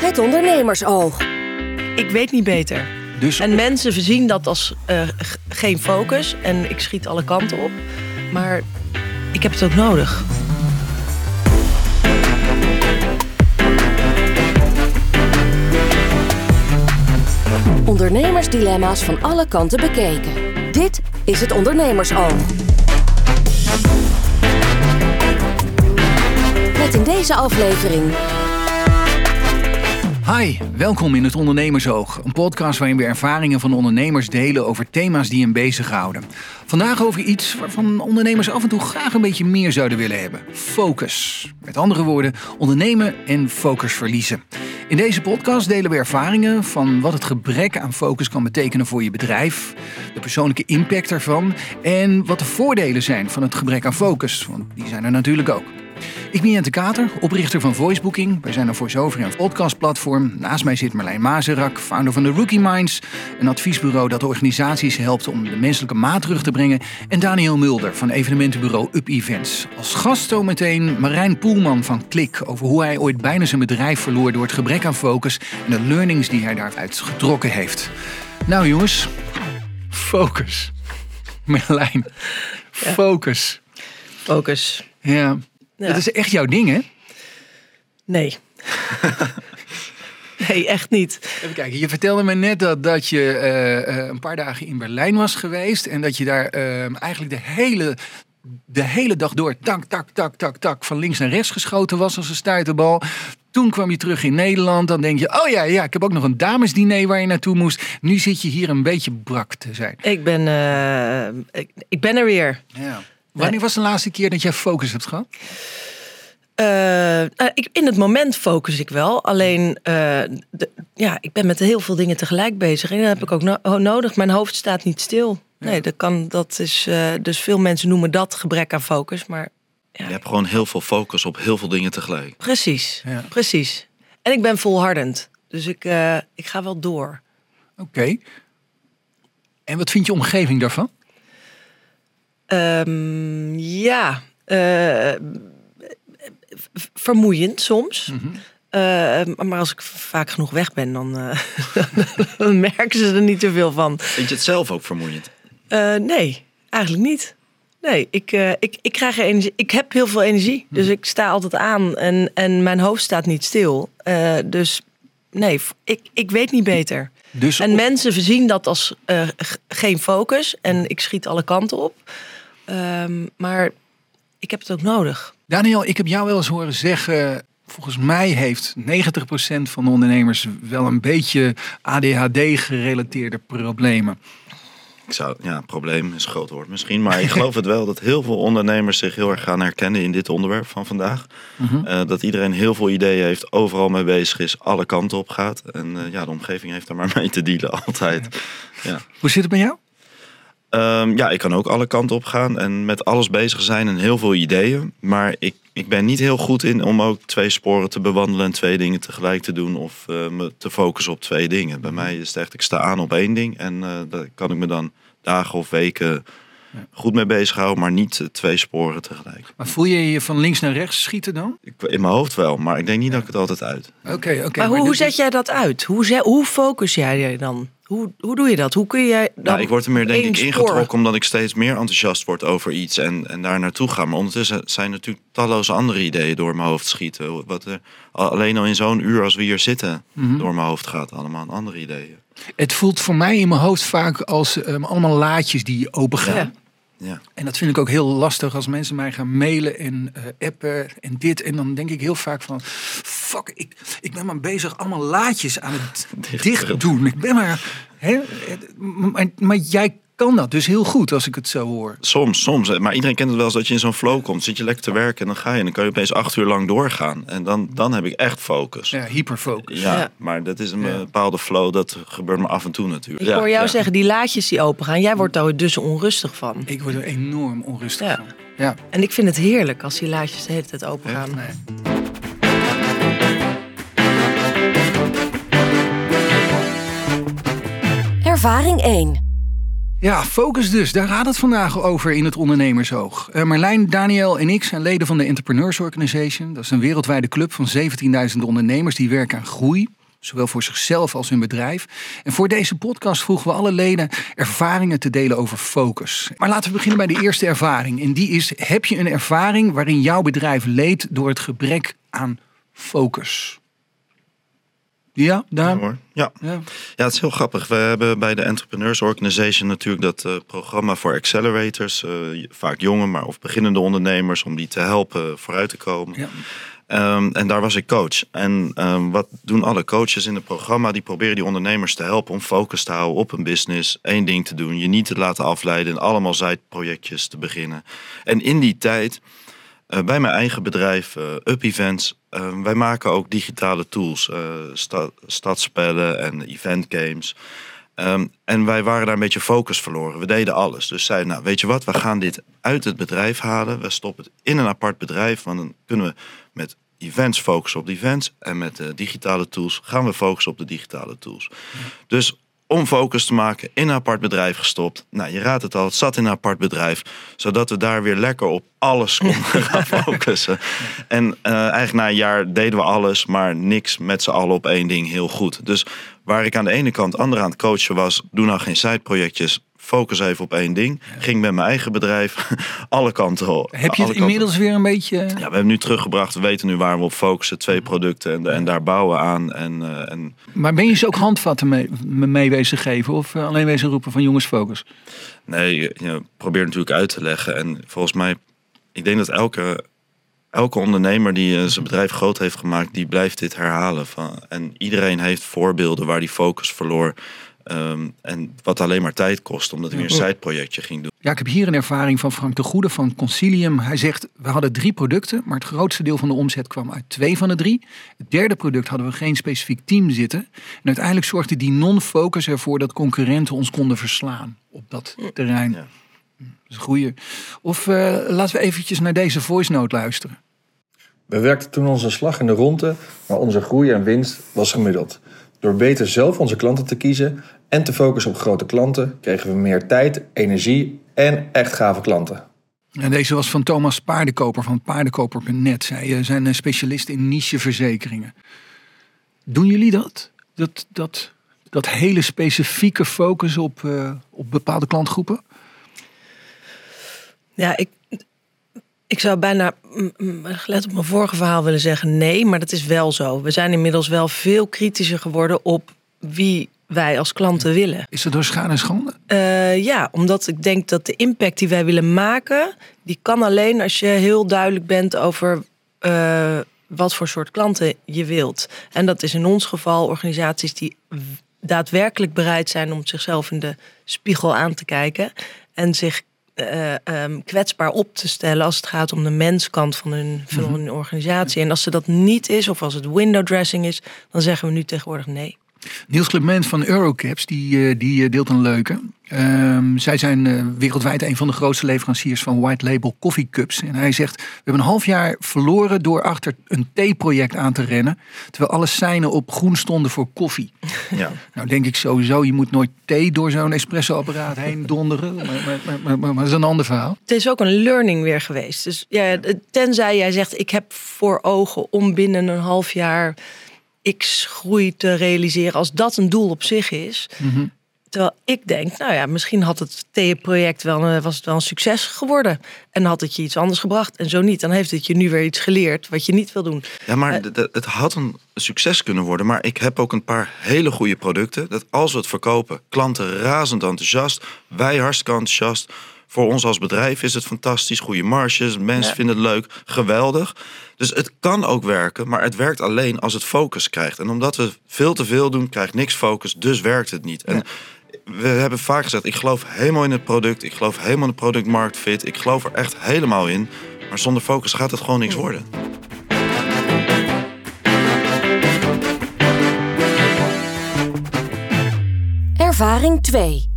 Het ondernemersoog. Ik weet niet beter. Dus En mensen zien dat als eh, geen focus en ik schiet alle kanten op. Maar ik heb het ook nodig. Ondernemersdilemma's van alle kanten bekeken. Dit is het ondernemersoog. Met in deze aflevering Hi, welkom in het Ondernemersoog. Een podcast waarin we ervaringen van ondernemers delen over thema's die hen bezighouden. Vandaag over iets waarvan ondernemers af en toe graag een beetje meer zouden willen hebben. Focus. Met andere woorden, ondernemen en focus verliezen. In deze podcast delen we ervaringen van wat het gebrek aan focus kan betekenen voor je bedrijf, de persoonlijke impact ervan en wat de voordelen zijn van het gebrek aan focus, want die zijn er natuurlijk ook. Ik ben Jente Kater, oprichter van Voicebooking. Wij zijn een voice-over en podcastplatform. Naast mij zit Marlijn Mazerak, founder van de Rookie Minds. Een adviesbureau dat organisaties helpt om de menselijke maat terug te brengen. En Daniel Mulder van evenementenbureau Up Events. Als gast zometeen Marijn Poelman van Klik... over hoe hij ooit bijna zijn bedrijf verloor door het gebrek aan focus... en de learnings die hij daaruit getrokken heeft. Nou jongens, focus. Marlijn, focus. Focus. Ja. Ja. Dat is echt jouw ding, hè? Nee. nee, echt niet. Even kijken, je vertelde me net dat, dat je eh, eh, een paar dagen in Berlijn was geweest. En dat je daar eh, eigenlijk de hele, de hele dag door tak, tak, tak, tak, tak van links naar rechts geschoten was als een stuiterbal. Toen kwam je terug in Nederland. Dan denk je, oh ja, ja, ik heb ook nog een damesdiner waar je naartoe moest. Nu zit je hier een beetje brak te zijn. Ik ben, eh, ik, ik ben er weer. Ja. Wanneer was de laatste keer dat jij focus hebt gehad? Eh, nou, ik, in het moment focus ik wel. Alleen, eh, de- ja, ik ben met heel veel dingen tegelijk bezig. En dat heb ik ook no- nodig. Mijn hoofd staat niet stil. Nee, dat kan. Dat is, eh, dus veel mensen noemen dat gebrek aan focus. Maar Je hebt gewoon heel veel focus op heel veel dingen tegelijk. precies, Ja. precies. En ik ben volhardend. Dus ik, eh, ik ga wel door. Oké. En wat vind je omgeving daarvan? Ehm, ja, eh, vermoeiend soms. Eh, maar als ik vaak genoeg weg ben, dan, eh, dan merken ze er niet zoveel van. Vind je het zelf ook vermoeiend? Eh, nee, eigenlijk niet. Nee, ik, ik, ik krijg er energie. Ik heb heel veel energie. Dus ik sta altijd aan en, en mijn hoofd staat niet stil. Dus nee, ik, ik weet niet beter. Dus En op- mensen zien dat als geen focus. En ik schiet alle kanten op. Ehm, maar ik heb het ook nodig. Daniel, ik heb jou wel eens horen zeggen. Volgens mij heeft 90% van de ondernemers wel een beetje ADHD-gerelateerde problemen. Ik zou, ja, probleem is een groot woord misschien. Maar ik geloof het wel dat heel veel ondernemers zich heel erg gaan herkennen in dit onderwerp van vandaag. Eh, dat iedereen heel veel ideeën heeft, overal mee bezig is, alle kanten op gaat. En eh, ja, de omgeving heeft daar maar mee te dealen altijd. Ja. Hoe zit het bij jou? Ehm, ja, ik kan ook alle kanten op gaan en met alles bezig zijn en heel veel ideeën. Maar ik, ik ben niet heel goed in om ook twee sporen te bewandelen en twee dingen tegelijk te doen. Of eh, me te focussen op twee dingen. Bij mij is het echt, ik sta aan op één ding en eh, daar kan ik me dan dagen of weken goed mee bezighouden. Maar niet eh, twee sporen tegelijk. Maar voel je je van links naar rechts schieten dan? Ik, in mijn hoofd wel, maar ik denk niet dat ik het altijd uit. Oké, oké. maar hoe, zet is- jij dat uit? Hoe, ze- hoe focus jij je dan? Hoe, hoe doe je dat? Hoe kun jij dan Nou, ik word er meer denk ik spoor- ingetrokken omdat ik steeds meer enthousiast word over iets en, en daar naartoe ga. Maar ondertussen zijn natuurlijk talloze andere ideeën door mijn hoofd schieten. Wat er al- alleen al in zo'n uur als we hier zitten Mhm. door mijn hoofd gaat. Allemaal andere ideeën. Het voelt voor mij in mijn hoofd vaak als ehm, allemaal laadjes die open gaan. Ja. Ja. En dat vind ik ook heel lastig als mensen mij gaan mailen en eh, appen en dit. En dan denk ik heel vaak van, fuck, ik, ik ben maar bezig allemaal laadjes aan het Dicht doen. Ik ben maar, hè, maar, maar jij kan dat dus heel goed als ik het zo hoor. Soms, soms. hè. Maar iedereen kent het wel eens dat je in zo'n flow komt. Zit je lekker te werken en dan ga je. En dan kan je opeens acht uur lang doorgaan. En dan, dan heb ik echt focus. Ja, hyperfocus. Ja. maar dat is een bepaalde flow. Dat gebeurt me af en toe natuurlijk. Ik hoor jou ja. zeggen, die laadjes die open gaan. Jij wordt daar dus onrustig van. Ik word er enorm onrustig Ja. van. Ja. En ik vind het heerlijk als die laadjes de hele tijd open Ja. gaan. Nee. Ervaring 1. Ja, focus dus. Daar gaat het vandaag over in het ondernemersoog. Uh, Marlijn, Daniel en ik zijn leden van de Entrepreneurs Organization. Dat is een wereldwijde club van 17.000 ondernemers die werken aan groei. Zowel voor zichzelf als hun bedrijf. En voor deze podcast vroegen we alle leden ervaringen te delen over focus. Maar laten we beginnen bij de eerste ervaring. En die is: heb je een ervaring waarin jouw bedrijf leed door het gebrek aan focus? Ja, daar. Ja, ja. ja. ja, het is heel grappig. We hebben bij de Entrepreneurs Organization natuurlijk dat uh, programma voor accelerators. Uh, vaak jonge, maar of beginnende ondernemers, om die te helpen vooruit te komen. Ja. Um, en daar was ik coach. En um, wat doen alle coaches in het programma? Die proberen die ondernemers te helpen om focus te houden op een business. één ding te doen. Je niet te laten afleiden en allemaal zijprojectjes te beginnen. En in die tijd uh, bij mijn eigen bedrijf, Up Events, uh, wij maken ook digitale tools, sta stadspellen en event games. Um, en wij waren daar een beetje focus verloren. We deden alles. Dus zeiden, nou weet je wat, we gaan dit uit het bedrijf halen. We stoppen het in een apart bedrijf. Want dan kunnen we met events focussen op de events. En met de digitale tools gaan we focussen op de digitale tools. Dus om focus te maken in een apart bedrijf gestopt. Nou, je raadt het al, het zat in een apart bedrijf. Zodat we daar weer lekker op alles konden gaan focussen. En uh, eigenlijk na een jaar deden we alles, maar niks met z'n allen op één ding heel goed. Dus waar ik aan de ene kant anderen aan het coachen was, doe nou geen sideprojectjes focus even op één ding. Ging met mijn eigen bedrijf alle kanten op. Heb je het inmiddels weer een beetje... Ja, we hebben nu teruggebracht. We weten nu waar we op focussen. Twee producten en, en daar bouwen aan. En, uh, en... Maar ben je ze ook handvatten mee, mee wezen geven? Of uh, alleen wezen roepen van jongens focus? Nee, je, je probeert natuurlijk uit te leggen. En volgens mij, ik denk dat elke elke ondernemer die zijn bedrijf groot heeft gemaakt, die blijft dit herhalen. Van, en iedereen heeft voorbeelden waar die focus verloor. Um, en wat alleen maar tijd kost, omdat hij weer een sideprojectje ging doen. Ja, ik heb hier een ervaring van Frank de Goede van Concilium. Hij zegt, we hadden drie producten, maar het grootste deel van de omzet kwam uit twee van de drie. Het derde product hadden we geen specifiek team zitten. En uiteindelijk zorgde die non-focus ervoor dat concurrenten ons konden verslaan op dat terrein. Ja. Dat is een goeie. Of uh, laten we eventjes naar deze voice note luisteren. We werkten toen onze slag in de ronde, maar onze groei en winst was gemiddeld. Door beter zelf onze klanten te kiezen en te focussen op grote klanten kregen we meer tijd, energie en echt gave klanten. En deze was van Thomas Paardenkoper van paardenkoper.net. Zij zijn een specialist in nicheverzekeringen. Doen jullie dat? Dat, dat, dat hele specifieke focus op, uh, op bepaalde klantgroepen? Ja, ik, ik zou bijna, gelet op mijn vorige verhaal, willen zeggen nee, maar dat is wel zo. We zijn inmiddels wel veel kritischer geworden op wie wij als klanten willen. Is dat door schade en schande? Uh, ja, omdat ik denk dat de impact die wij willen maken, die kan alleen als je heel duidelijk bent over uh, wat voor soort klanten je wilt. En dat is in ons geval organisaties die daadwerkelijk bereid zijn om zichzelf in de spiegel aan te kijken en zich uh, um, kwetsbaar op te stellen als het gaat om de menskant van hun, van mhm. hun organisatie. En als ze dat niet is, of als het window dressing is, dan zeggen we nu tegenwoordig nee. Niels Clement van Eurocaps, die, eh, die eh, deelt een leuke. Um, zij zijn uh, wereldwijd een van de grootste leveranciers van white label coffee cups. En hij zegt, we hebben een half jaar verloren door achter een theeproject aan te rennen. Terwijl alle seinen op groen stonden voor koffie. Ja. nou denk ik sowieso, je moet nooit thee door zo'n espresso-apparaat heen donderen. Maar, maar, maar, maar, dat is een ander verhaal. Het is ook een learning weer geweest. Dus ja, tenzij jij zegt, ik heb voor ogen om binnen een half jaar X groei te realiseren, als dat een doel op zich is. Mhm. Terwijl ik denk, nou ja, misschien had het TE-project wel, was het wel een succes geworden. En had het je iets anders gebracht. En zo niet, dan heeft het je nu weer iets geleerd wat je niet wil doen. Ja, maar uh, het had een succes kunnen worden. Maar ik heb ook een paar hele goede producten. Dat als we het verkopen, klanten razend enthousiast. Wij hartstikke enthousiast. Voor ons als bedrijf is het fantastisch. Goede marges, mensen vinden het leuk. Geweldig. Dus het kan ook werken, maar het werkt alleen als het focus krijgt. En omdat we veel te veel doen, krijgt niks focus, dus werkt het niet. En we hebben vaak gezegd, ik geloof helemaal in het product. Ik geloof helemaal in de product fit. Ik geloof er echt helemaal in. Maar zonder focus gaat het gewoon niks worden. Ervaring 2.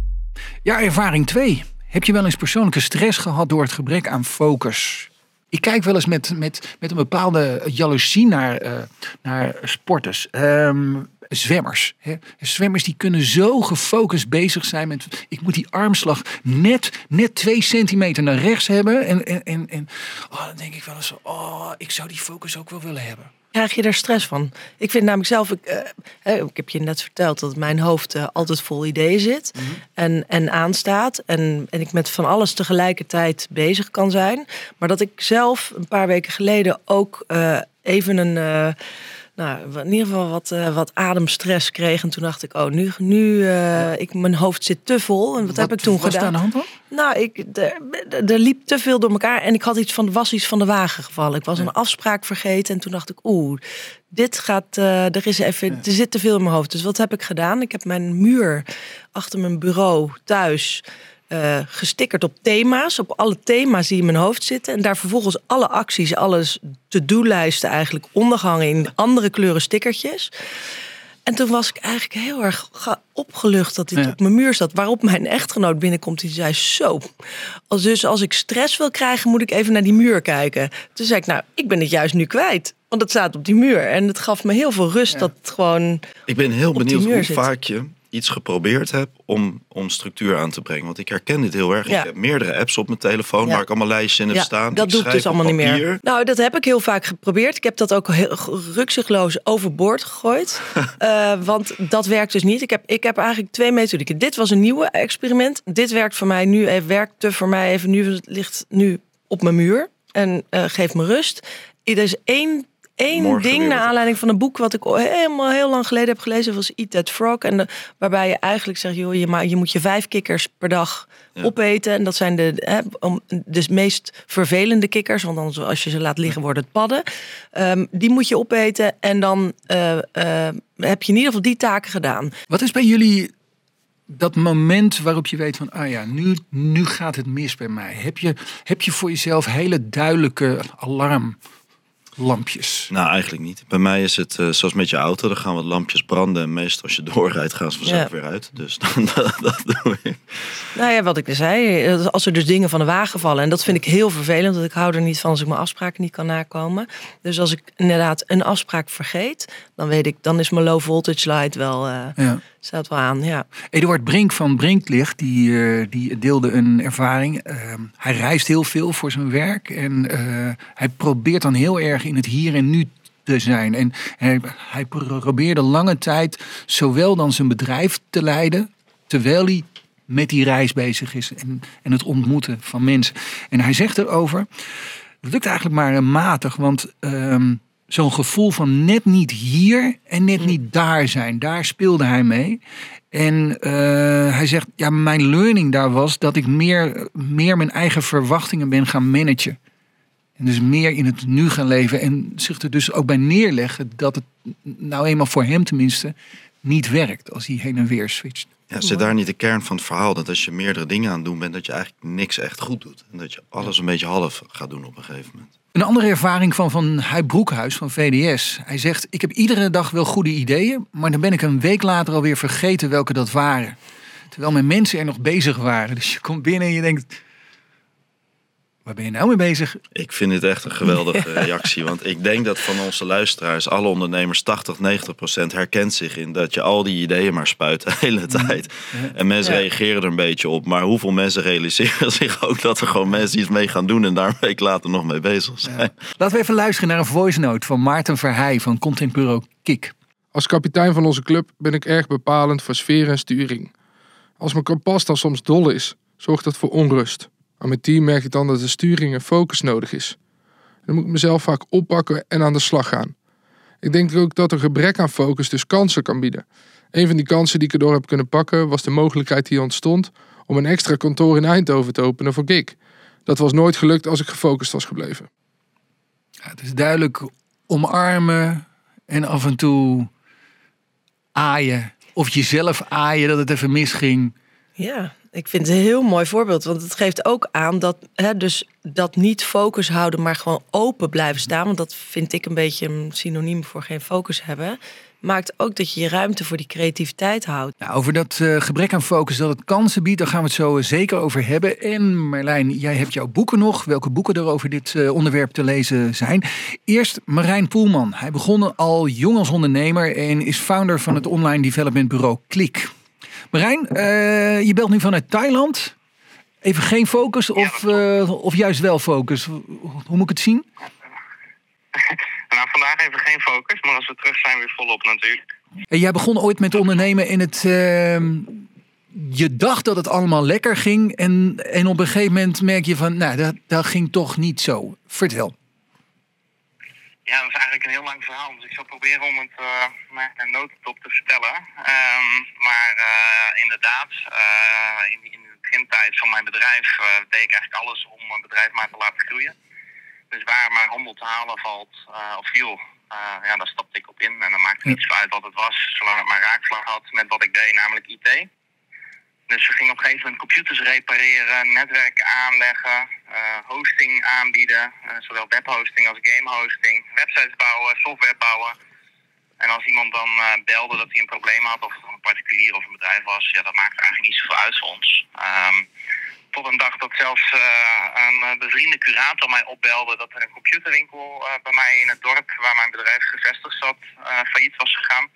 Ja, ervaring 2. Heb je wel eens persoonlijke stress gehad door het gebrek aan focus? Ik kijk wel eens met, met, met een bepaalde jaloezie naar, eh, naar sporters. Ehm, zwemmers. Hè? Zwemmers die kunnen zo gefocust bezig zijn met... ik moet die armslag net, net twee centimeter naar rechts hebben. En, en, en, oh, dan denk ik wel eens... oh, ik zou die focus ook wel willen hebben. Krijg je daar stress van? Ik vind namelijk zelf... Ik, eh, ik heb je net verteld dat mijn hoofd eh, altijd vol ideeën zit. en, en aanstaat. En, en ik met van alles tegelijkertijd bezig kan zijn. Maar dat ik zelf een paar weken geleden ook even een... nou, in ieder geval wat, eh, wat ademstress kreeg. En toen dacht ik, oh, nu, nu eh, ik, mijn hoofd zit te vol. En wat, heb ik toen gedaan? aan de hand dan? Nou, ik, er, liep te veel door elkaar. En ik had iets van, was iets van de wagen gevallen. Ik was een afspraak vergeten. En toen dacht ik, oeh, dit gaat, eh, er is even, er zit te veel in mijn hoofd. Dus wat heb ik gedaan? Ik heb mijn muur achter mijn bureau thuis eh, gestickerd op thema's. Op alle thema's die in mijn hoofd zitten. En daar vervolgens alle acties, alles to-do-lijsten eigenlijk ondergehangen in andere kleuren stickertjes. En toen was ik eigenlijk heel erg ge- opgelucht dat dit Ja. op mijn muur zat. Waarop mijn echtgenoot binnenkomt. Die zei: Zo, als dus als ik stress wil krijgen, moet ik even naar die muur kijken. Toen zei ik: Nou, ik ben het juist nu kwijt. Want het staat op die muur. En het gaf me heel veel rust dat het gewoon. Ik ben heel benieuwd hoe zit. vaak je iets geprobeerd hebt om, om structuur aan te brengen. Want ik herken dit heel erg. Ja. Ik heb meerdere apps op mijn telefoon Ja. waar ik allemaal lijstjes in heb Ja, staan. dat doe ik dus allemaal niet meer. Nou, dat heb ik heel vaak geprobeerd. Ik heb dat ook heel rukzichtloos overboord gegooid. Eh, want dat werkt dus niet. Ik heb, ik heb eigenlijk twee methodieken. Dit was een nieuwe experiment. Dit werkt voor mij nu. Even, werkte voor mij even nu. Het ligt nu op mijn muur. En eh, geeft me rust. Er is één, één Morgen ding naar aanleiding van een boek... wat ik helemaal heel lang geleden heb gelezen. was Eat That Frog. En de- waarbij je eigenlijk zegt... Joh, je, ma- je moet je vijf kikkers per dag Ja. opeten. En dat zijn de, hè, om, de meest vervelende kikkers. Want anders, als je ze laat liggen, worden het padden. Ehm, die moet je opeten. En dan eh, eh, heb je in ieder geval die taken gedaan. Wat is bij jullie dat moment waarop je weet van, ah ja, nu, nu gaat het mis bij mij? Heb je, heb je voor jezelf hele duidelijke alarmlampjes? Nou, eigenlijk niet. Bij mij is het eh, zoals met je auto. Dan gaan wat lampjes branden. En meestal als je doorrijdt gaan ze vanzelf Ja. weer uit. Dus dan, dat, dat doe ik. Nou ja, wat ik zei. eh, Als er dus dingen van de wagen vallen. En dat vind ik heel vervelend. Want ik hou er niet van als ik mijn afspraken niet kan nakomen. Dus als ik inderdaad een afspraak vergeet. Dan weet ik, dan is mijn low voltage light wel, eh, Ja. staat wel aan. Ja. Eduard Brink van Brinklicht, die, eh, die deelde een ervaring. Ehm, hij reist heel veel voor zijn werk en eh, hij probeert dan heel erg in het hier en nu te zijn. En hij, probeerde lange tijd zowel dan zijn bedrijf te leiden, terwijl hij met die reis bezig is en, en het ontmoeten van mensen. En hij zegt erover, het lukt eigenlijk maar matig, want ehm, zo'n gevoel van net niet hier en net niet daar zijn, daar speelde hij mee. En eh, hij zegt, ja, mijn learning daar was dat ik meer, meer mijn eigen verwachtingen ben gaan managen. En dus meer in het nu gaan leven en zich er dus ook bij neerleggen dat het nou eenmaal voor hem tenminste niet werkt als hij heen en weer switcht. Ja, zit daar niet de kern van het verhaal? Dat als je meerdere dingen aan het doen bent, dat je eigenlijk niks echt goed doet. En dat je alles een beetje half gaat doen op een gegeven moment. Een andere ervaring van Van Hij Broekhuis van VDS. Hij zegt, ik heb iedere dag wel goede ideeën, maar dan ben ik een week later alweer vergeten welke dat waren. Terwijl mijn mensen er nog bezig waren. Dus je komt binnen en je denkt, waar ben je nou mee bezig? Ik vind dit echt een geweldige reactie. Want ik denk dat van onze luisteraars, alle ondernemers, 80, 90 procent herkent zich in dat je al die ideeën maar spuit de hele tijd. En mensen Ja. reageren er een beetje op. Maar hoeveel mensen realiseren zich ook dat er gewoon mensen iets mee gaan doen en daar een week later nog mee bezig zijn? Laten we even luisteren naar een voice note van Maarten Verheij van Content Bureau Kik. Als kapitein van onze club ben ik erg bepalend voor sfeer en sturing. Als mijn kompas dan soms dol is, zorgt dat voor onrust. Aan mijn team merk ik dan dat de sturing en focus nodig is. Dan moet ik mezelf vaak oppakken en aan de slag gaan. Ik denk ook dat een gebrek aan focus dus kansen kan bieden. Een van die kansen die ik erdoor heb kunnen pakken was de mogelijkheid die ontstond om een extra kantoor in Eindhoven te openen voor Gig. Dat was nooit gelukt als ik gefocust was gebleven. Ja, het is duidelijk omarmen en af en toe aaien. Of jezelf aaien dat het even misging. Ja, ik vind het een heel mooi voorbeeld. Want het geeft ook aan dat, hè, dus dat niet focus houden, maar gewoon open blijven staan. Want dat vind ik een beetje een synoniem voor geen focus hebben. Maakt ook dat je je ruimte voor die creativiteit houdt. Nou, over dat eh, gebrek aan focus dat het kansen biedt, daar gaan we het zo eh, zeker over hebben. En Marlijn, jij hebt jouw boeken nog. Welke boeken er over dit eh, onderwerp te lezen zijn? Eerst Marijn Poelman. Hij begon al jong als ondernemer en is founder van het online development bureau Klik. Marijn, eh, je belt nu vanuit Thailand. Even geen focus of, eh, of juist wel focus? Hoe moet ik het zien? Nou, vandaag even geen focus, maar als we terug zijn weer volop natuurlijk. En jij begon ooit met ondernemen in het. ehm, je dacht dat het allemaal lekker ging. En, en op een gegeven moment merk je van. Nou, dat, dat ging toch niet zo. Vertel. Ja, dat is eigenlijk een heel lang verhaal, dus ik zal proberen om het uh, maar een notendop te vertellen. Ehm, maar eh, inderdaad, eh, in, in de begintijd van mijn bedrijf eh, deed ik eigenlijk alles om mijn bedrijf maar te laten groeien. Dus waar maar handel te halen valt eh, of viel, eh, ja, daar stapte ik op in. En dan maakte het niets uit wat het was, zolang het maar raakvlak had met wat ik deed, namelijk IT. Dus we gingen op een gegeven moment computers repareren, netwerken aanleggen, eh, hosting aanbieden, eh, zowel webhosting als gamehosting, websites bouwen, software bouwen. En als iemand dan eh, belde dat hij een probleem had, of het een particulier of een bedrijf was, ja, dat maakte eigenlijk niet zoveel uit voor ons. Ehm, tot een dag dat zelfs een bevriende curator mij opbelde dat er een computerwinkel bij mij in het dorp waar mijn bedrijf gevestigd zat, failliet was gegaan.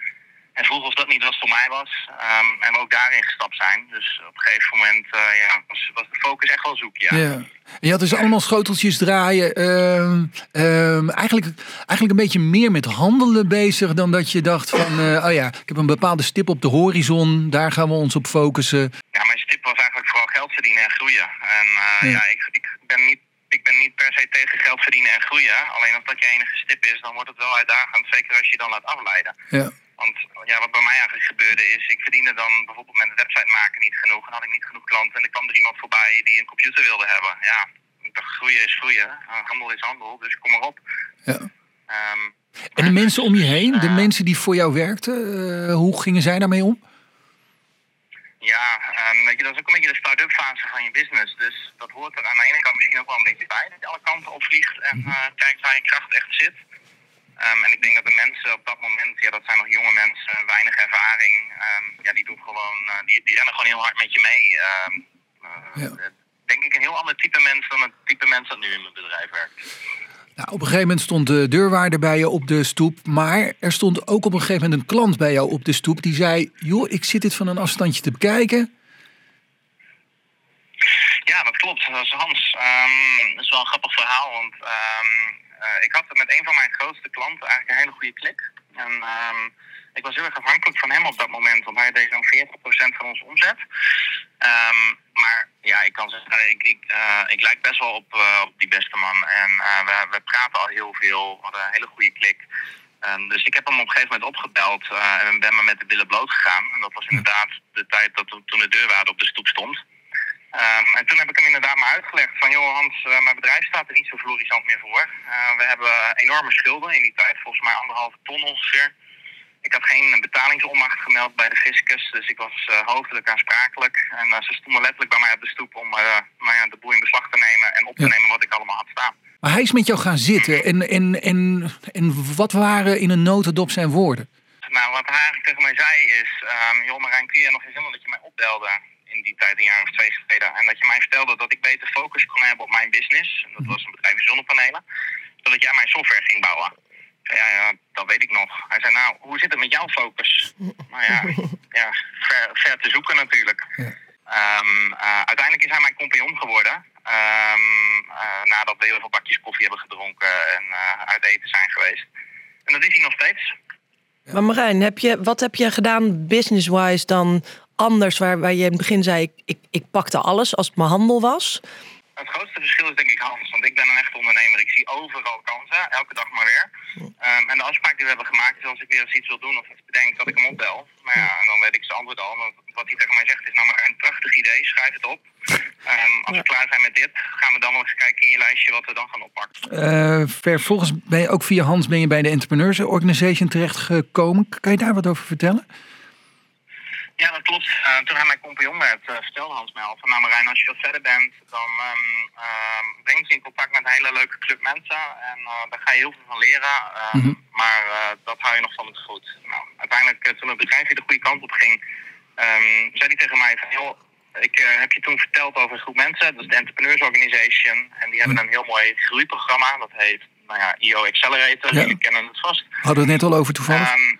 En vroeg of dat niet wat voor mij was. Ehm, en we ook daarin gestapt zijn. Dus op een gegeven moment eh, ja, was, was de focus echt wel zoek, ja. Ja. En je had dus allemaal schoteltjes draaien. ehm, ehm, eigenlijk, eigenlijk een beetje meer met handelen bezig dan dat je dacht van. eh, oh ja, ik heb een bepaalde stip op de horizon. Daar gaan we ons op focussen. Ja, mijn stip was eigenlijk vooral geld verdienen en groeien. En eh, Ja. ja, ik, ik, ben niet, ik ben niet per se tegen geld verdienen en groeien. Alleen als dat je enige stip is, dan wordt het wel uitdagend. Zeker als je je dan laat afleiden. Ja. Want ja, wat bij mij eigenlijk gebeurde is, ik verdiende dan bijvoorbeeld met het website maken niet genoeg. En had ik niet genoeg klanten. En er kwam er iemand voorbij die een computer wilde hebben. Ja, ik dacht, groeien is groeien. Handel is handel, dus kom maar op. Ja. Ehm, En de mensen om je heen, de mensen die voor jou werkten, eh, hoe gingen zij daarmee om? Ja, ehm, weet je, dat is ook een beetje de start-up fase van je business. Dus dat hoort er aan de ene kant misschien ook wel een beetje bij. Dat je alle kanten opvliegt en eh, kijkt waar je kracht echt zit. Ehm, en ik denk dat de mensen op dat moment, ja, dat zijn nog jonge mensen, weinig ervaring. ehm, ja, die doen gewoon, eh, die, die rennen gewoon heel hard met je mee. Ehm, eh, Ja. eh, Denk ik een heel ander type mens dan het type mens dat nu in mijn bedrijf werkt. Nou, op een gegeven moment stond de deurwaarder bij je op de stoep. Maar er stond ook op een gegeven moment een klant bij jou op de stoep. Die zei, joh, ik zit dit van een afstandje te bekijken. Ja, dat klopt. Dat is Hans. Dat is wel een grappig verhaal, want eh, ik had met een van mijn grootste klanten eigenlijk een hele goede klik. En ehm, ik was heel erg afhankelijk van hem op dat moment, want hij deed zo'n 40% van onze omzet. Ehm, maar ja, ik kan zeggen, ik, ik, eh, ik lijk best wel op, eh, op die beste man. En we, we praten al heel veel, we hadden een hele goede klik. Ehm, dus ik heb hem op een gegeven moment opgebeld en ben maar met de billen bloot gegaan. En dat was inderdaad de tijd dat toen de deurwaarder op de stoep stond. Ehm, en toen heb ik hem inderdaad maar uitgelegd van, joh Hans, eh, mijn bedrijf staat er niet zo florissant meer voor. Eh, we hebben enorme schulden in die tijd, volgens mij anderhalve ton ongeveer. Ik had geen betalingsonmacht gemeld bij de fiscus, dus ik was eh, hoofdelijk aansprakelijk. En ze stonden letterlijk bij mij op de stoep om nou ja, de boel in beslag te nemen en op te Ja. nemen wat ik allemaal had staan. Maar hij is met jou gaan zitten. En, en, en, en wat waren in een notendop zijn woorden? Nou, wat hij eigenlijk tegen mij zei is, ehm joh Marijn, kun je nog eens dat je mij opbelde in die tijd, een jaar of twee geleden. En dat je mij vertelde dat ik beter focus kon hebben op mijn business. En dat was een bedrijf in zonnepanelen. Zodat jij mijn software ging bouwen. Ja, ja, dat weet ik nog. Hij zei, nou, hoe zit het met jouw focus? Nou ja, ja ver, ver te zoeken natuurlijk. Ja. Ehm, eh, uiteindelijk is hij mijn compagnon geworden. Ehm, eh, nadat we heel veel bakjes koffie hebben gedronken en eh, uit eten zijn geweest. En dat is hij nog steeds. Maar Marijn, heb je, wat heb je gedaan business-wise dan anders? Waar, waar je in het begin zei, ik, ik, ik pakte alles als het mijn handel was. Het grootste verschil is denk ik Hans, want ik ben een echte ondernemer. Ik zie overal kansen, elke dag maar weer. Ehm, en de afspraak die we hebben gemaakt is als ik weer eens iets wil doen of iets bedenk, dat ik hem opbel. Nou ja, en dan weet ik zijn antwoord al. Want Wat hij tegen mij zegt is nou maar een prachtig idee, schrijf het op. Ehm, als we klaar zijn met dit, gaan we dan wel eens kijken in je lijstje wat we dan gaan oppakken. Eh, vervolgens ben je ook via Hans ben je bij de Entrepreneurs Organization terechtgekomen. Kan je daar wat over vertellen? Ja, dat klopt. Uh, toen hij mijn compagnon werd, uh, vertelde Hans mij al van nou Marijn, als je wat verder bent, dan um, uh, breng je in contact met hele leuke club mensen en daar ga je heel veel van leren. Mm -hmm. Maar dat hou je nog van het goed. Nou, uiteindelijk, toen het bedrijfje de goede kant op ging, um, zei hij tegen mij van joh, ik heb je toen verteld over een groep mensen, dat is de Entrepreneurs Organization. En die hebben een heel mooi groeiprogramma, dat heet nou ja, IO Accelerator. Ja. Jullie kennen het vast. Hadden we het net al over toevallig? Um,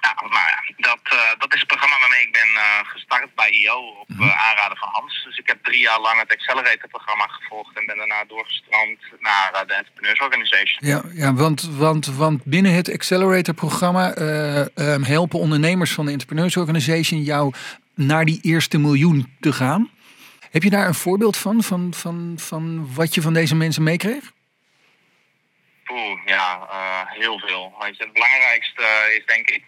ja, nou ja, dat, uh, dat is het programma waarmee ik ben uh, gestart bij IO op uh, aanraden van Hans. Dus ik heb drie jaar lang het Accelerator-programma gevolgd en ben daarna doorgestroomd naar de Entrepreneurs Organization. Ja, ja want, want, want binnen het Accelerator-programma um, helpen ondernemers van de Entrepreneurs Organization jou naar die eerste miljoen te gaan. Heb je daar een voorbeeld van, van, van, van wat je van deze mensen meekreeg? Oeh, ja, heel veel. Weet je, het belangrijkste is denk ik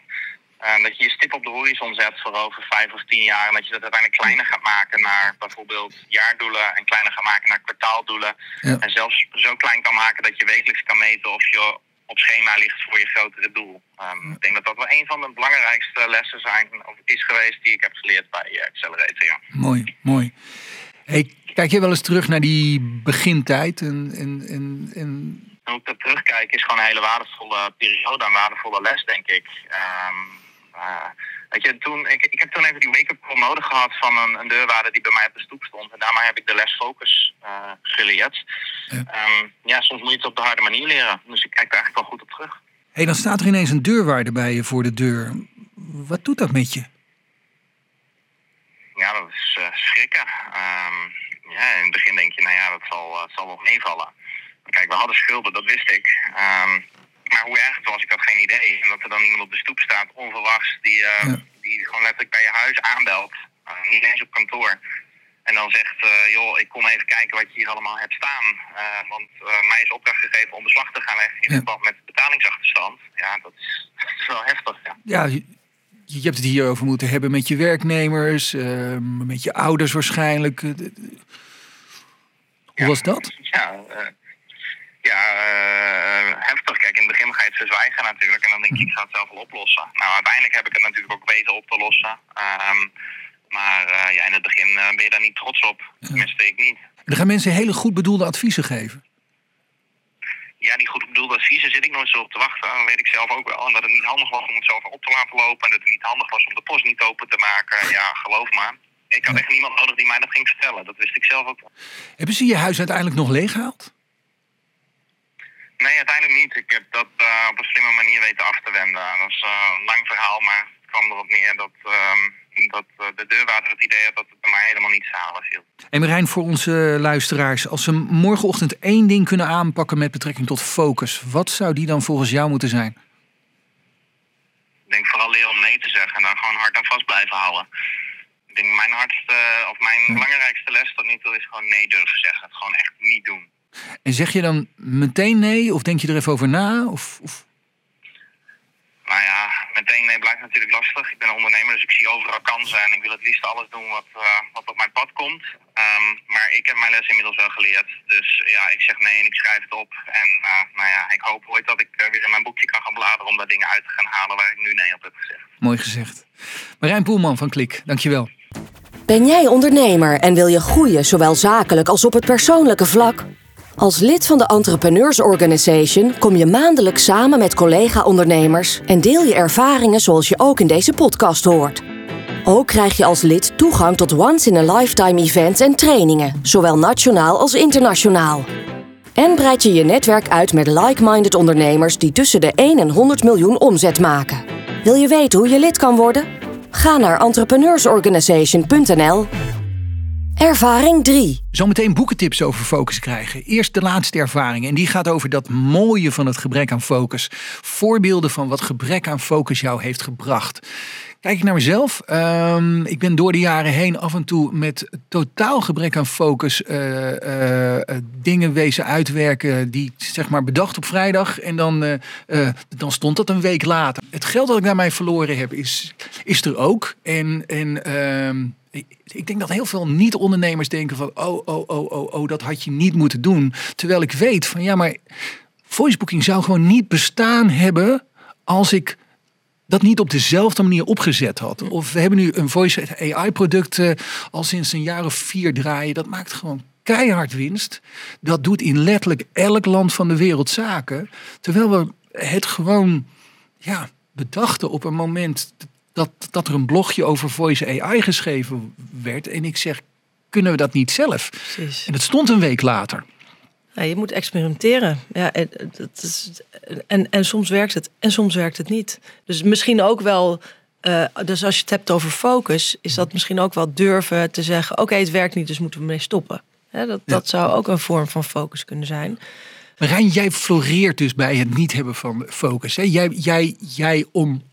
uh, dat je je stip op de horizon zet voor over vijf of tien jaar. En dat je dat uiteindelijk kleiner gaat maken naar bijvoorbeeld jaardoelen. En kleiner gaat maken naar kwartaaldoelen. Ja. En zelfs zo klein kan maken dat je wekelijks kan meten of je op schema ligt voor je grotere doel. Um, ik denk dat dat wel een van de belangrijkste lessen zijn, of is geweest die ik heb geleerd bij Accelerator. Ja. Mooi, mooi. Hey, kijk je wel eens terug naar die begintijd? En, en, en, en... Hoe ik dat terugkijk is gewoon een hele waardevolle periode, een waardevolle les, denk ik. Um, weet je, toen, ik, ik heb toen even die wake-up call nodig gehad van een, een, deurwaarder die bij mij op de stoep stond. En daarmee heb ik de les focus uh, geleerd. Ja. Um, ja, soms moet je het op de harde manier leren. Dus ik kijk er eigenlijk wel goed op terug. hey, dan staat er ineens een deurwaarder bij je voor de deur. Wat doet dat met je? Ja, dat is uh, schrikken. Um, ja, in het begin denk je, nou ja, dat zal, uh, zal wel meevallen. Kijk, we hadden schulden, dat wist ik. Um, maar hoe erg het was, ik had geen idee. En dat er dan iemand op de stoep staat, onverwachts, die, uh, ja. die gewoon letterlijk bij je huis aanbelt. Uh, niet eens op kantoor. En dan zegt, uh, joh, ik kom even kijken wat je hier allemaal hebt staan. want mij is opdracht gegeven om beslag te gaan leggen in verband ja. met betalingsachterstand. Ja, dat is, dat is wel heftig, ja. Ja, je, je hebt het hierover moeten hebben met je werknemers, met je ouders waarschijnlijk. Hoe was dat? Ja, ja, uh, heftig. Kijk, in het begin ga je het verzwijgen natuurlijk. En dan denk je, ik ga het zelf wel oplossen. Nou, uiteindelijk heb ik het natuurlijk ook weten op te lossen. Um, maar uh, ja, in het begin uh, ben je daar niet trots op. Tenminste, ik niet. Dan gaan mensen hele goed bedoelde adviezen geven. Ja, die goed bedoelde adviezen zit ik nooit zo op te wachten. Dat weet ik zelf ook wel. En dat het niet handig was om het zelf op te laten lopen. En dat het niet handig was om de post niet open te maken. Ja, geloof me. Ik had echt niemand nodig die mij dat ging vertellen. Dat wist ik zelf ook wel. Hebben ze je huis uiteindelijk nog leeggehaald? Nee, uiteindelijk niet. Ik heb dat uh, op een slimme manier weten af te wenden. Dat is uh, een lang verhaal, maar het kwam erop neer dat, uh, dat de deurwaarder het idee had dat het bij mij helemaal niet te halen viel. En Marijn, voor onze luisteraars, als ze morgenochtend één ding kunnen aanpakken met betrekking tot focus, wat zou die dan volgens jou moeten zijn? Ik denk vooral leren om nee te zeggen en dan gewoon hard aan vast blijven houden. Ik denk mijn hardste, of mijn belangrijkste les tot nu toe is gewoon nee durven zeggen. Het gewoon echt niet doen. En zeg je dan meteen nee of denk je er even over na? Of, of... Nou ja, meteen nee blijft natuurlijk lastig. Ik ben een ondernemer, dus ik zie overal kansen en ik wil het liefst alles doen wat, uh, wat op mijn pad komt. Um, maar ik heb mijn les inmiddels wel geleerd. Dus ja, ik zeg nee en ik schrijf het op. En uh, nou ja, ik hoop ooit dat ik uh, weer in mijn boekje kan gaan bladeren om daar dingen uit te gaan halen waar ik nu nee op heb gezegd. Mooi gezegd. Marijn Poelman van Klik, dankjewel. Ben jij ondernemer en wil je groeien, zowel zakelijk als op het persoonlijke vlak? Als lid van de Entrepreneurs Organization kom je maandelijks samen met collega-ondernemers en deel je ervaringen zoals je ook in deze podcast hoort. Ook krijg je als lid toegang tot once-in-a-lifetime events en trainingen, zowel nationaal als internationaal. En breid je je netwerk uit met like-minded ondernemers die tussen de 1 en 100 miljoen omzet maken. Wil je weten hoe je lid kan worden? Ga naar entrepreneursorganization.nl. Ervaring 3. Zometeen boekentips over focus krijgen. Eerst de laatste ervaring. En die gaat over dat mooie van het gebrek aan focus. Voorbeelden van wat gebrek aan focus jou heeft gebracht. Kijk ik naar mezelf. Um, ik ben door de jaren heen af en toe met totaal gebrek aan focus uh, uh, dingen wezen uitwerken die zeg maar bedacht op vrijdag en dan, dan stond dat een week later. Het geld dat ik daarmee verloren heb is, is er ook. En, en ehm, ik denk dat heel veel niet-ondernemers denken van oh, oh, oh, oh, oh, dat had je niet moeten doen. Terwijl ik weet van ja, maar voicebooking zou gewoon niet bestaan hebben als ik dat niet op dezelfde manier opgezet had. Of we hebben nu een voice AI product eh, al sinds een jaar of vier draaien. Dat maakt gewoon keihard winst. Dat doet in letterlijk elk land van de wereld zaken. Terwijl we het gewoon ja, bedachten op een moment dat, dat er een blogje over voice AI geschreven werd. En ik zeg, kunnen we dat niet zelf? Precies. En het stond een week later. Ja, je moet experimenteren. Ja, en, dat is, en, en soms werkt het en soms werkt het niet. Dus misschien ook wel. eh, dus als je het hebt over focus, is dat misschien ook wel durven te zeggen: Oké, het werkt niet, dus moeten we mee stoppen. Dat, dat zou ook een vorm van focus kunnen zijn. Rijn, jij floreert dus bij het niet hebben van focus. Hè? Jij, jij, jij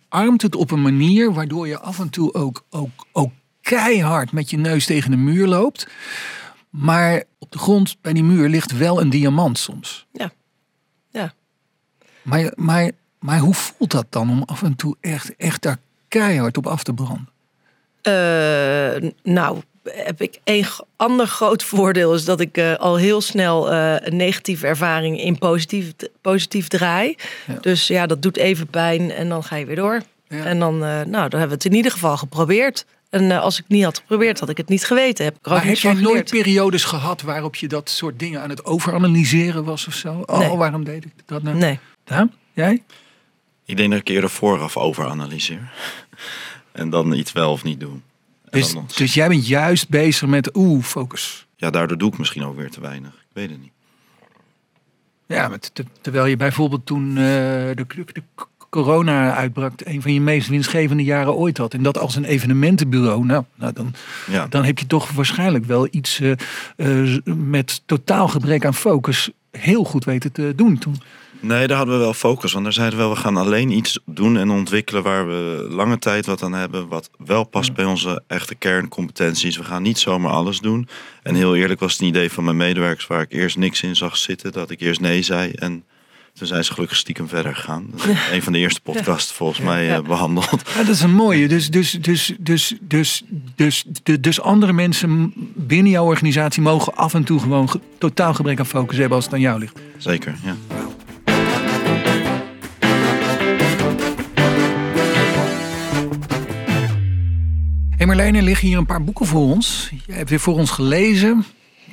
omarmt het op een manier waardoor je af en toe ook, ook, ook keihard met je neus tegen de muur loopt. Maar op de grond bij die muur ligt wel een diamant soms. Ja. Ja. Maar, maar, maar hoe voelt dat dan om af en toe echt, echt daar keihard op af te branden? Eh, nou, heb ik een ander groot voordeel is dat ik eh, al heel snel eh, een negatieve ervaring in positief, positief draai. Ja. Dus ja, dat doet even pijn en dan ga je weer door. Ja. En dan, eh, nou, dan hebben we het in ieder geval geprobeerd. En eh, als ik het niet had geprobeerd, had ik het niet geweten. Heb ik Maar heb jij nooit periodes gehad waarop je dat soort dingen aan het overanalyseren was of zo? Oh, Nee. waarom deed ik dat nou? Nee. Daan, jij? Ik denk dat ik eerder vooraf overanalyseer. En dan iets wel of niet doen. Dus, dan- dus jij bent juist bezig met oeh, focus. ja, daardoor doe ik misschien ook weer te weinig. Ik weet het niet. Ja, maar te- terwijl je bijvoorbeeld toen eh, de, de corona uitbrak, een van je meest winstgevende jaren ooit had. En dat als een evenementenbureau, nou, nou dan, Ja, dan heb je toch waarschijnlijk wel iets eh, eh, met totaal gebrek aan focus heel goed weten te doen toen. Nee, daar hadden we wel focus. Want daar zeiden we wel, we gaan alleen iets doen en ontwikkelen waar we lange tijd wat aan hebben. Wat wel past bij onze echte kerncompetenties. We gaan niet zomaar alles doen. En heel eerlijk was het een idee van mijn medewerkers waar ik eerst niks in zag zitten. Dat ik eerst nee zei. En toen zijn ze gelukkig stiekem verder gegaan. Dat is een van de eerste podcasts volgens mij Ja. eh, behandeld. Ja, dat is een mooie. Dus, dus, dus, dus, dus, dus, dus, dus andere mensen binnen jouw organisatie mogen af en toe gewoon ge- totaal gebrek aan focus hebben als het aan jou ligt. Zeker, ja. Hé Marlijn, er liggen hier een paar boeken voor ons. Jij hebt weer voor ons gelezen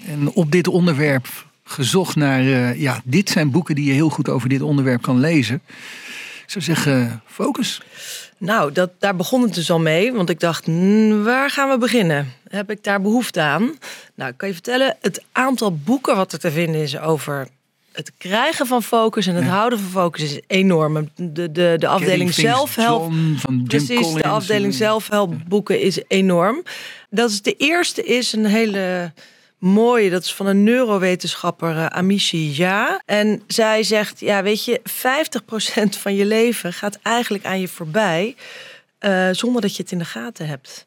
en op dit onderwerp gezocht naar... eh, ja, dit zijn boeken die je heel goed over dit onderwerp kan lezen. Ik zou zeggen, focus. Nou, dat, daar begon het dus al mee. Want ik dacht, "Hmm, waar gaan we beginnen? Heb ik daar behoefte aan? Nou, ik kan je vertellen, het aantal boeken wat er te vinden is over het krijgen van focus en het houden van focus is enorm. De, de, de afdeling zelfhelp. John van Jim Precies, de afdeling en- zelfhelpboeken is enorm. Dat is de eerste is een hele mooie. Dat is van een neurowetenschapper, eh, Amishi Ja. En zij zegt, ja weet je, 50% van je leven gaat eigenlijk aan je voorbij... eh, zonder dat je het in de gaten hebt.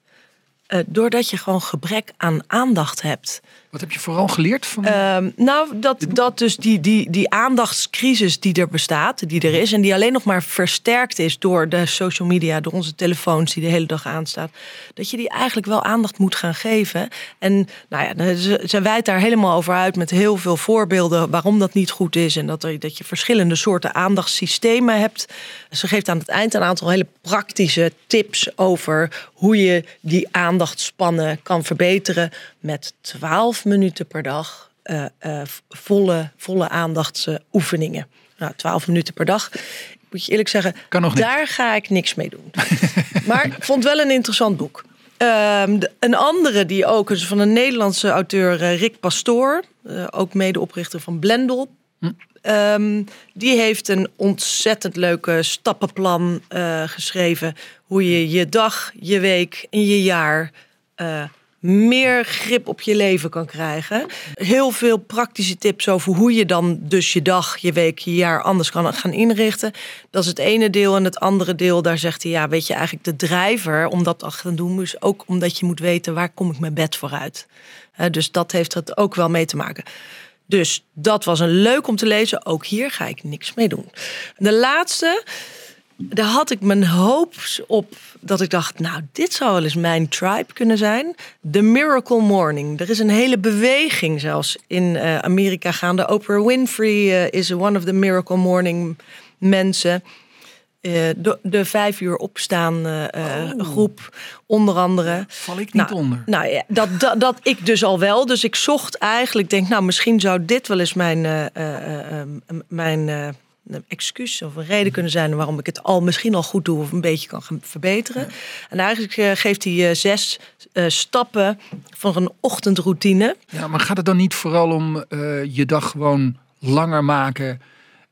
Eh, doordat je gewoon gebrek aan aandacht hebt. Wat heb je vooral geleerd van... Ehm, nou, dat, dat dus die, die, die aandachtscrisis die er bestaat, die er is, en die alleen nog maar versterkt is door de social media, door onze telefoons die de hele dag aanstaan, dat je die eigenlijk wel aandacht moet gaan geven. En nou ja, ze, wijdt daar helemaal over uit met heel veel voorbeelden waarom dat niet goed is en dat, dat je verschillende soorten aandachtssystemen hebt. Ze geeft aan het eind een aantal hele praktische tips over hoe je die aandachtspannen kan verbeteren met 12 minuten per dag eh, volle, volle aandachtsoefeningen. Nou, 12 minuten per dag. Moet je eerlijk zeggen, Kan nog daar ga ik niks mee doen. maar ik vond wel een interessant boek. Ehm, de- een andere die ook is van een Nederlandse auteur, eh, Rick Pastoor, eh, ook medeoprichter van Blendel. Ehm, die heeft een ontzettend leuke stappenplan geschreven. Hoe je je dag, je week en je jaar meer grip op je leven kan krijgen. Heel veel praktische tips over hoe je dan dus je dag, je week, je jaar anders kan gaan inrichten. Dat is het ene deel. En het andere deel, daar zegt hij, ja, weet je, eigenlijk de drijver om dat te gaan doen, is ook omdat je moet weten waar kom ik mijn bed vooruit. Dus dat heeft het ook wel mee te maken. Dus dat was een leuk om te lezen. Ook hier ga ik niks mee doen. De laatste, daar had ik mijn hoop op dat ik dacht, nou, dit zou wel eens mijn tribe kunnen zijn. The Miracle Morning. Er is een hele beweging zelfs in eh, Amerika gaande. Oprah Winfrey eh, is one of the Miracle Morning mensen. eh, de, de vijf uur opstaan Oh. groep, onder andere. Val ik niet Nou, onder. Nou ja, dat, dat, dat ik dus al wel. Dus ik zocht eigenlijk, denk, nou, misschien zou dit wel eens mijn, mijn een excuus of een reden kunnen zijn waarom ik het al misschien al goed doe of een beetje kan gaan verbeteren. En eigenlijk eh, geeft hij eh, zes eh, stappen van een ochtendroutine. Ja, maar gaat het dan niet vooral om je dag gewoon langer maken?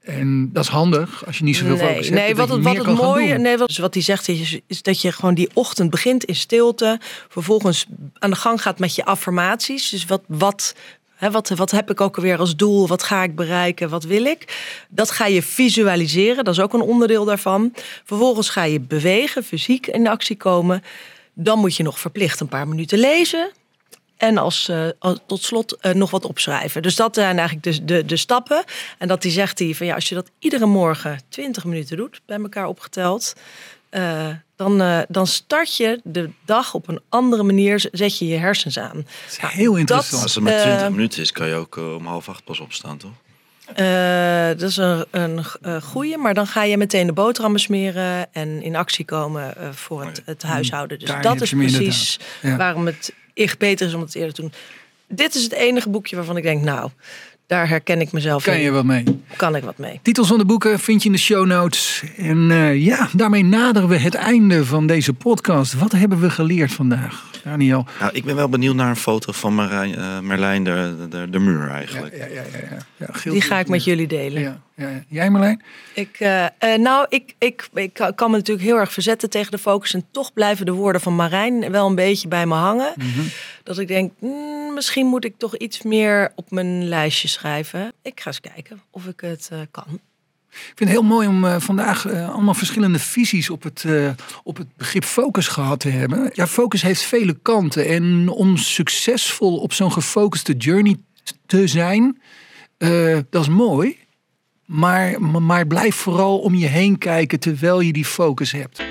En dat is handig als je niet zoveel nee, focus hebt. nee, wat het, wat het mooie, nee, wat, wat hij zegt is, is dat je gewoon die ochtend begint in stilte, vervolgens aan de gang gaat met je affirmaties. Dus wat, wat, wat, wat heb ik ook alweer als doel? Wat ga ik bereiken? Wat wil ik? Dat ga je visualiseren, dat is ook een onderdeel daarvan. Vervolgens ga je bewegen, fysiek in actie komen. Dan moet je nog verplicht een paar minuten lezen. En als, eh, tot slot eh, nog wat opschrijven. Dus dat zijn eigenlijk de, de, de stappen. En dat die zegt hij van ja, als je dat iedere morgen 20 minuten doet, bij elkaar opgeteld. eh, dan, eh, dan start je de dag op een andere manier, zet je je hersens aan. is heel interessant. Als het maar eh, 20 minuten is, kan je ook eh, om half acht pas opstaan, toch? Eh, dat is een, een eh, goeie, maar dan ga je meteen de boterhammen smeren en in actie komen eh, voor het, het huishouden. Dus Daar dat is precies. Ja. waarom het echt beter is om het eerder te doen. Dit is het enige boekje waarvan ik denk, nou, daar herken ik mezelf Kan in. je wat mee? Kan ik wat mee. Titels van de boeken vind je in de show notes. En eh, ja, daarmee naderen we het einde van deze podcast. Wat hebben we geleerd vandaag, Daniel? Nou, ik ben wel benieuwd naar een foto van Marijn, eh, Merlijn de, de, de muur eigenlijk. ja, ja, ja, ja. Ja, Die ga ik met jullie delen. Ja, ja. Jij Marlijn? Ik, eh, eh, nou, ik, ik, ik kan- me natuurlijk heel erg verzetten tegen de focus. En toch blijven de woorden van Marijn wel een beetje bij me hangen. Dat ik denk, hmm, misschien moet ik toch iets meer op mijn lijstje schrijven. Ik ga eens kijken of ik het eh, kan. Ik vind het heel mooi om vandaag allemaal verschillende visies op het, op het begrip focus gehad te hebben. Ja, focus heeft vele kanten. En om succesvol op zo'n gefocuste journey te zijn, dat is mooi. Maar, blijf vooral om je heen kijken terwijl je die focus hebt.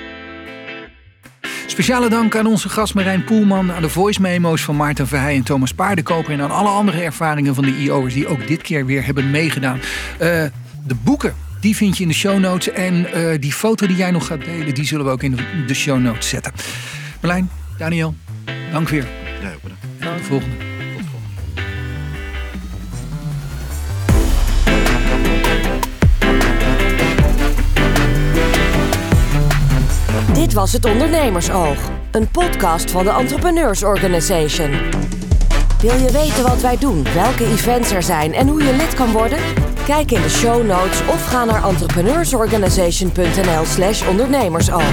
Speciale dank aan onze gast Marijn Poelman, aan de voice memo's van Maarten Verheij en Thomas Paardenkoper en aan alle andere ervaringen van de IO'ers die ook dit keer weer hebben meegedaan. Eh, de boeken, die vind je in de show notes en eh, die foto die jij nog gaat delen, die zullen we ook in de- show notes zetten. Marlijn, Daniel, dank weer. Ja, bedankt. Tot de volgende. Dit was het Ondernemersoog, een podcast van de Entrepreneurs Organization. Wil je weten wat wij doen, welke events er zijn en hoe je lid kan worden? Kijk in de show notes of ga naar entrepreneursorganization.nl/slash ondernemersoog.